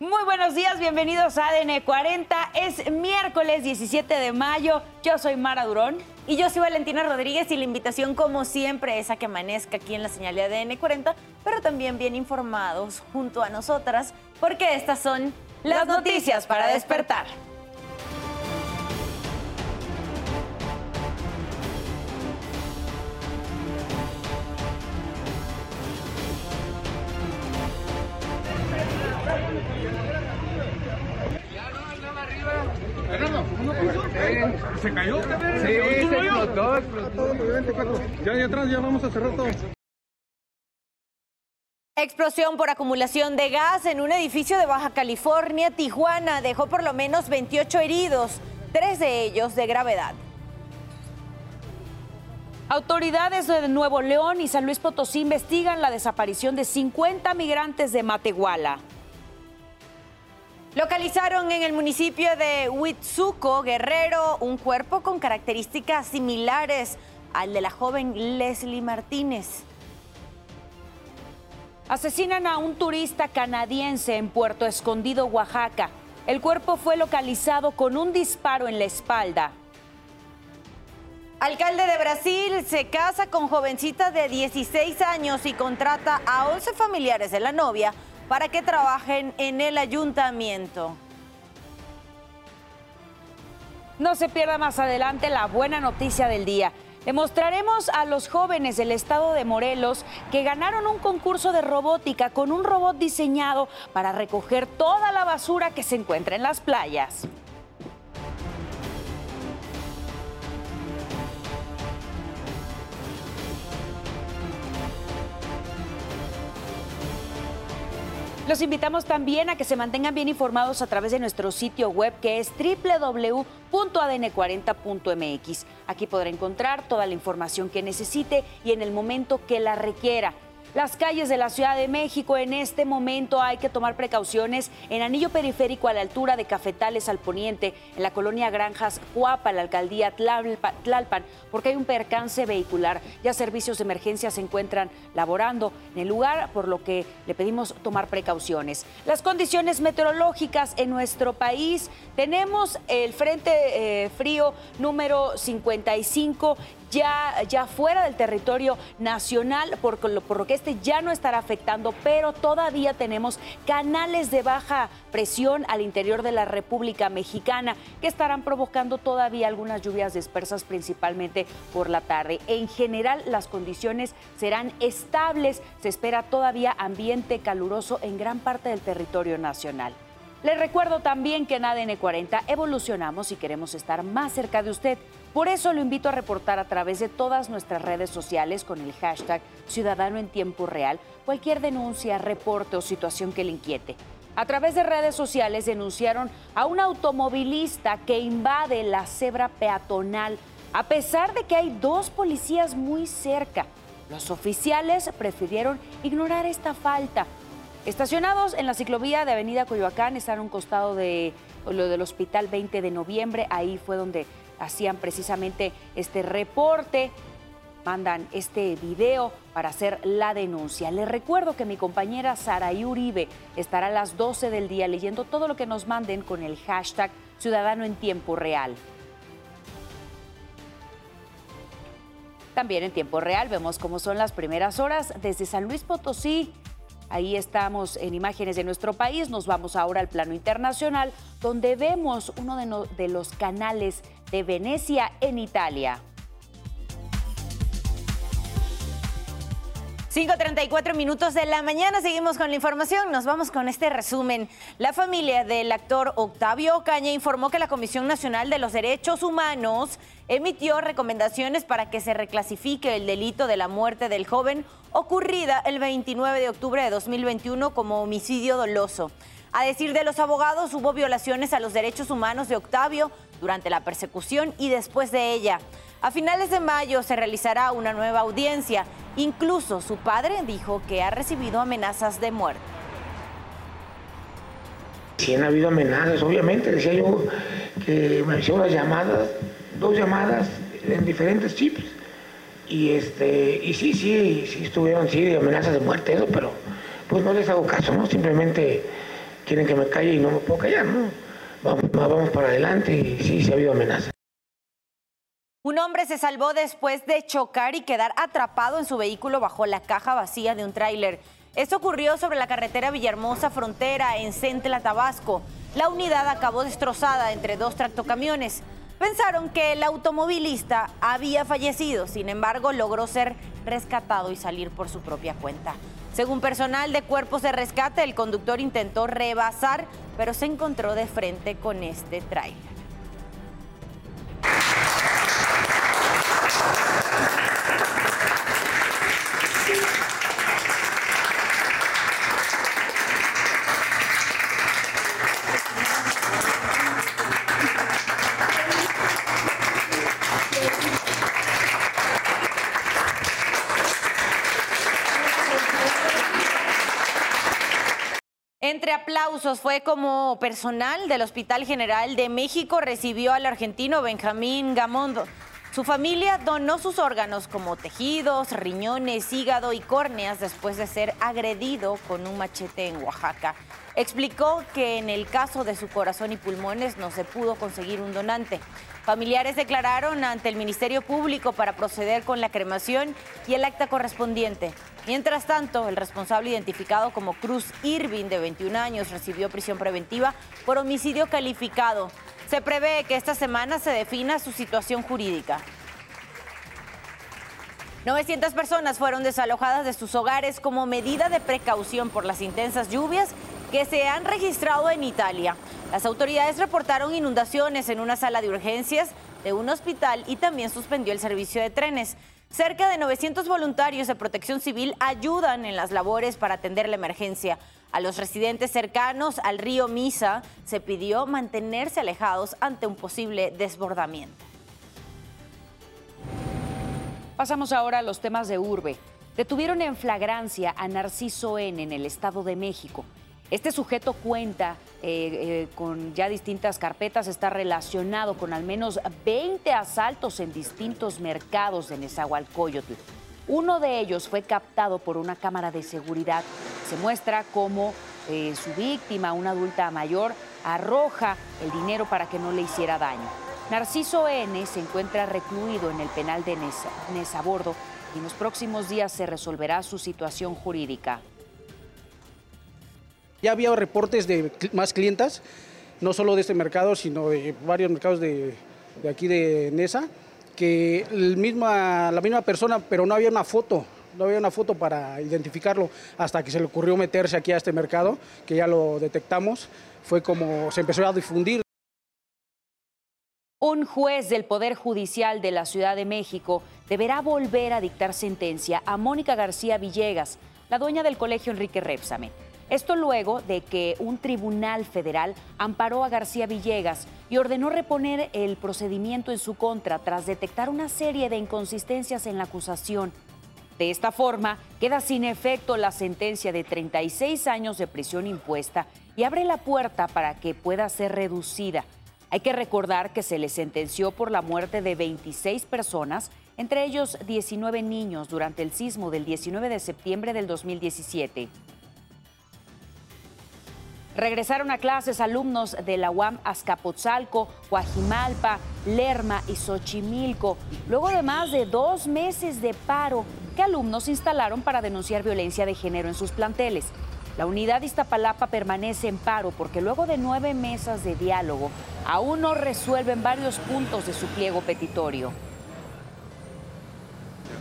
Muy buenos días, bienvenidos a ADN 40. Es miércoles 17 de mayo. Yo soy Mara Durón. Y yo soy Valentina Rodríguez y la invitación como siempre es a que amanezca aquí en la señal de ADN 40, pero también bien informados junto a nosotras, porque estas son las, noticias para despertar. ¿Se cayó? Sí, se explotó, explotó. Ya, ya atrás, ya vamos a cerrar todo. Explosión por acumulación de gas en un edificio de Baja California, Tijuana, dejó por lo menos 28 heridos, tres de ellos de gravedad. Autoridades de Nuevo León y San Luis Potosí investigan la desaparición de 50 migrantes de Matehuala. Localizaron en el municipio de Huitzuco, Guerrero, un cuerpo con características similares al de la joven Leslie Martínez. Asesinan a un turista canadiense en Puerto Escondido, Oaxaca. El cuerpo fue localizado con un disparo en la espalda. Alcalde de Brasil se casa con jovencita de 16 años y contrata a 11 familiares de la novia para que trabajen en el ayuntamiento. No se pierda más adelante la buena noticia del día. Le mostraremos a los jóvenes del estado de Morelos que ganaron un concurso de robótica con un robot diseñado para recoger toda la basura que se encuentra en las playas. Los invitamos también a que se mantengan bien informados a través de nuestro sitio web que es www.adn40.mx. Aquí podrá encontrar toda la información que necesite y en el momento que la requiera. Las calles de la Ciudad de México en este momento hay que tomar precauciones en anillo periférico a la altura de Cafetales al poniente, en la colonia Granjas Cuapa, la alcaldía Tlalpan, porque hay un percance vehicular. Ya servicios de emergencia se encuentran laborando en el lugar, por lo que le pedimos tomar precauciones. Las condiciones meteorológicas en nuestro país, tenemos el frente eh, frío número 55 ya, ya fuera del territorio nacional, por, por lo que este ya no estará afectando, pero todavía tenemos canales de baja presión al interior de la República Mexicana que estarán provocando todavía algunas lluvias dispersas, principalmente por la tarde. En general, las condiciones serán estables. Se espera todavía ambiente caluroso en gran parte del territorio nacional. Les recuerdo también que en ADN 40 evolucionamos y queremos estar más cerca de usted. Por eso lo invito a reportar a través de todas nuestras redes sociales con el hashtag Ciudadano en Tiempo Real cualquier denuncia, reporte o situación que le inquiete. A través de redes sociales denunciaron a un automovilista que invade la cebra peatonal, a pesar de que hay dos policías muy cerca. Los oficiales prefirieron ignorar esta falta Estacionados en la ciclovía de Avenida Coyoacán, están a un costado de lo del Hospital 20 de Noviembre. Ahí fue donde hacían precisamente este reporte. Mandan este video para hacer la denuncia. Les recuerdo que mi compañera Sara Uribe estará a las 12 del día leyendo todo lo que nos manden con el hashtag Ciudadano en Tiempo Real. También en tiempo real vemos cómo son las primeras horas desde San Luis Potosí Ahí estamos en imágenes de nuestro país. Nos vamos ahora al plano internacional, donde vemos uno de, los canales de Venecia en Italia. 5.34 minutos de la mañana, seguimos con la información, nos vamos con este resumen. La familia del actor Octavio Ocaña informó que la Comisión Nacional de los Derechos Humanos emitió recomendaciones para que se reclasifique el delito de la muerte del joven ocurrida el 29 de octubre de 2021 como homicidio doloso. A decir de los abogados, hubo violaciones a los derechos humanos de Octavio durante la persecución y después de ella. A finales de mayo se realizará una nueva audiencia. Incluso su padre dijo que ha recibido amenazas de muerte. Sí han habido amenazas, obviamente, decía yo que me hicieron unas llamadas, dos llamadas en diferentes chips. Y este, y sí, sí, sí estuvieron sí amenazas de muerte, eso, pero pues no les hago caso, ¿no? Simplemente quieren que me calle y no me puedo callar, ¿no? Vamos, para adelante y sí, sí ha habido amenazas. Un hombre se salvó después de chocar y quedar atrapado en su vehículo bajo la caja vacía de un tráiler. Esto ocurrió sobre la carretera Villahermosa Frontera en Centla, Tabasco. La unidad acabó destrozada entre dos tractocamiones. Pensaron que el automovilista había fallecido, sin embargo logró ser rescatado y salir por su propia cuenta. Según personal de cuerpos de rescate, el conductor intentó rebasar, pero se encontró de frente con este tráiler. Fue como personal del Hospital General de México recibió al argentino Benjamín Gamondo. Su familia donó sus órganos como tejidos, riñones, hígado y córneas después de ser agredido con un machete en Oaxaca. Explicó que en el caso de su corazón y pulmones no se pudo conseguir un donante. Familiares declararon ante el Ministerio Público para proceder con la cremación y el acta correspondiente. Mientras tanto, el responsable identificado como Cruz Irving, de 21 años, recibió prisión preventiva por homicidio calificado. Se prevé que esta semana se defina su situación jurídica. 900 personas fueron desalojadas de sus hogares como medida de precaución por las intensas lluvias que se han registrado en Italia. Las autoridades reportaron inundaciones en una sala de urgencias de un hospital y también suspendió el servicio de trenes. Cerca de 900 voluntarios de protección civil ayudan en las labores para atender la emergencia. A los residentes cercanos al río Misa se pidió mantenerse alejados ante un posible desbordamiento. Pasamos ahora a los temas de urbe. Detuvieron en flagrancia a Narciso N en el Estado de México. Este sujeto cuenta eh, eh, con ya distintas carpetas, está relacionado con al menos 20 asaltos en distintos mercados de Nezahualcóyotl. Uno de ellos fue captado por una cámara de seguridad. Se muestra cómo eh, su víctima, una adulta mayor, arroja el dinero para que no le hiciera daño. Narciso N se encuentra recluido en el penal de Nezabordo y en los próximos días se resolverá su situación jurídica. Ya había reportes de más clientas, no solo de este mercado, sino de varios mercados de, aquí de Nesa, que la misma persona, pero no había una foto, no había una foto para identificarlo hasta que se le ocurrió meterse aquí a este mercado, que ya lo detectamos, fue como se empezó a difundir. Un juez del Poder Judicial de la Ciudad de México deberá volver a dictar sentencia a Mónica García Villegas, la dueña del colegio Enrique Repsame. Esto luego de que un tribunal federal amparó a García Villegas y ordenó reponer el procedimiento en su contra tras detectar una serie de inconsistencias en la acusación. De esta forma, queda sin efecto la sentencia de 36 años de prisión impuesta y abre la puerta para que pueda ser reducida. Hay que recordar que se le sentenció por la muerte de 26 personas, entre ellos 19 niños, durante el sismo del 19 de septiembre del 2017. Regresaron a clases alumnos de la UAM Azcapotzalco, Guajimalpa, Lerma y Xochimilco, luego de más de dos meses de paro que alumnos instalaron para denunciar violencia de género en sus planteles. La unidad Iztapalapa permanece en paro porque luego de nueve mesas de diálogo aún no resuelven varios puntos de su pliego petitorio.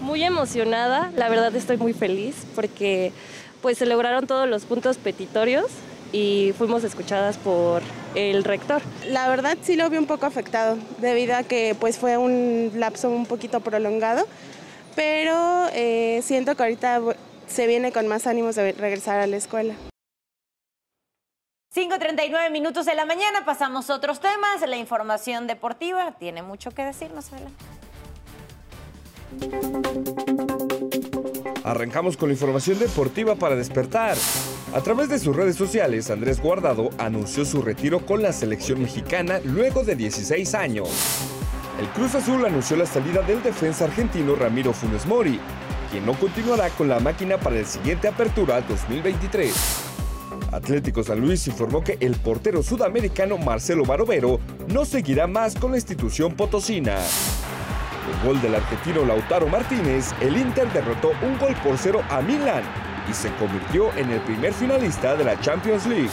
Muy emocionada, la verdad estoy muy feliz porque pues se lograron todos los puntos petitorios y fuimos escuchadas por el rector. La verdad sí lo vi un poco afectado debido a que pues fue un lapso un poquito prolongado, pero eh, siento que ahorita se viene con más ánimos de regresar a la escuela. 5.39 minutos de la mañana, pasamos a otros temas. La información deportiva tiene mucho que decirnos adelante. Arrancamos con la información deportiva para despertar. A través de sus redes sociales, Andrés Guardado anunció su retiro con la selección mexicana luego de 16 años. El Cruz Azul anunció la salida del defensa argentino Ramiro Funes Mori, quien no continuará con la máquina para el siguiente Apertura 2023. Atlético San Luis informó que el portero sudamericano Marcelo Barovero no seguirá más con la institución potosina. El gol del argentino Lautaro Martínez, el Inter derrotó un gol por cero a Milán y se convirtió en el primer finalista de la Champions League.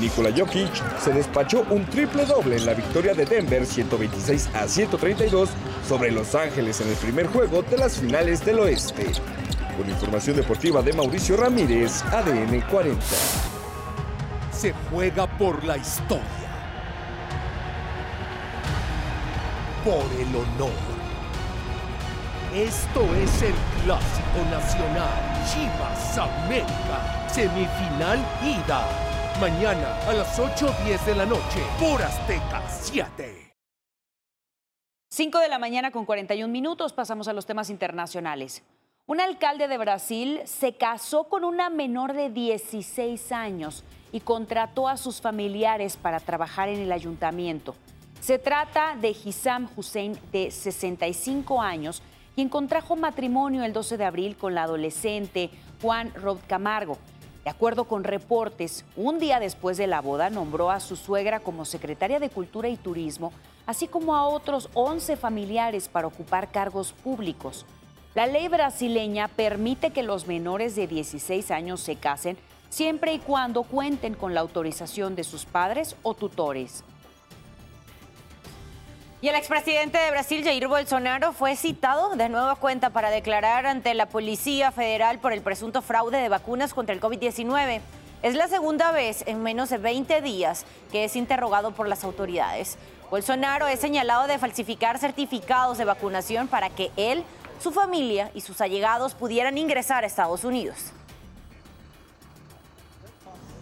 Nikola Jokic se despachó un triple doble en la victoria de Denver 126 a 132 sobre Los Ángeles en el primer juego de las finales del oeste. Con información deportiva de Mauricio Ramírez, ADN 40. Se juega por la historia. Por el honor. Esto es el Clásico Nacional Chivas América. Semifinal ida. Mañana a las 8.10 de la noche por Azteca 7. 5 de la mañana con 41 minutos pasamos a los temas internacionales. Un alcalde de Brasil se casó con una menor de 16 años y contrató a sus familiares para trabajar en el ayuntamiento. Se trata de Hissam Hussein, de 65 años, quien contrajo matrimonio el 12 de abril con la adolescente Juan Rod Camargo. De acuerdo con reportes, un día después de la boda nombró a su suegra como secretaria de Cultura y Turismo, así como a otros 11 familiares para ocupar cargos públicos. La ley brasileña permite que los menores de 16 años se casen siempre y cuando cuenten con la autorización de sus padres o tutores. Y el expresidente de Brasil, Jair Bolsonaro, fue citado de nueva cuenta para declarar ante la Policía Federal por el presunto fraude de vacunas contra el COVID-19. Es la segunda vez en menos de 20 días que es interrogado por las autoridades. Bolsonaro es señalado de falsificar certificados de vacunación para que él su familia y sus allegados pudieran ingresar a Estados Unidos.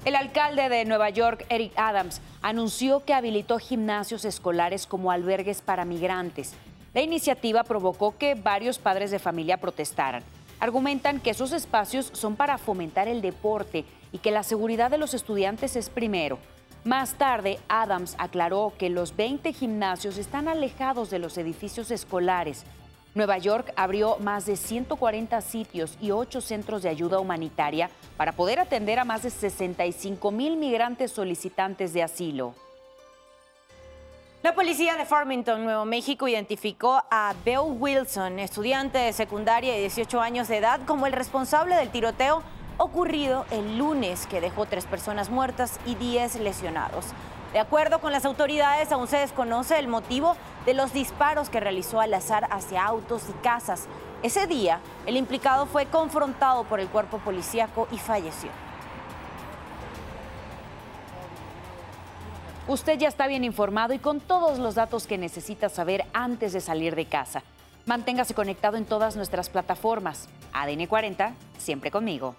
El alcalde de Nueva York, Eric Adams, anunció que habilitó gimnasios escolares como albergues para migrantes. La iniciativa provocó que varios padres de familia protestaran. Argumentan que esos espacios son para fomentar el deporte y que la seguridad de los estudiantes es primero. Más tarde, Adams aclaró que los 20 gimnasios están alejados de los edificios escolares Nueva York abrió más de 140 sitios y 8 centros de ayuda humanitaria para poder atender a más de 65 mil migrantes solicitantes de asilo. La policía de Farmington, Nuevo México, identificó a Bill Wilson, estudiante de secundaria de 18 años de edad, como el responsable del tiroteo ocurrido el lunes que dejó tres personas muertas y 10 lesionados. De acuerdo con las autoridades, aún se desconoce el motivo de los disparos que realizó al azar hacia autos y casas. Ese día, el implicado fue confrontado por el cuerpo policíaco y falleció. Usted ya está bien informado y con todos los datos que necesita saber antes de salir de casa. Manténgase conectado en todas nuestras plataformas. ADN 40, siempre conmigo.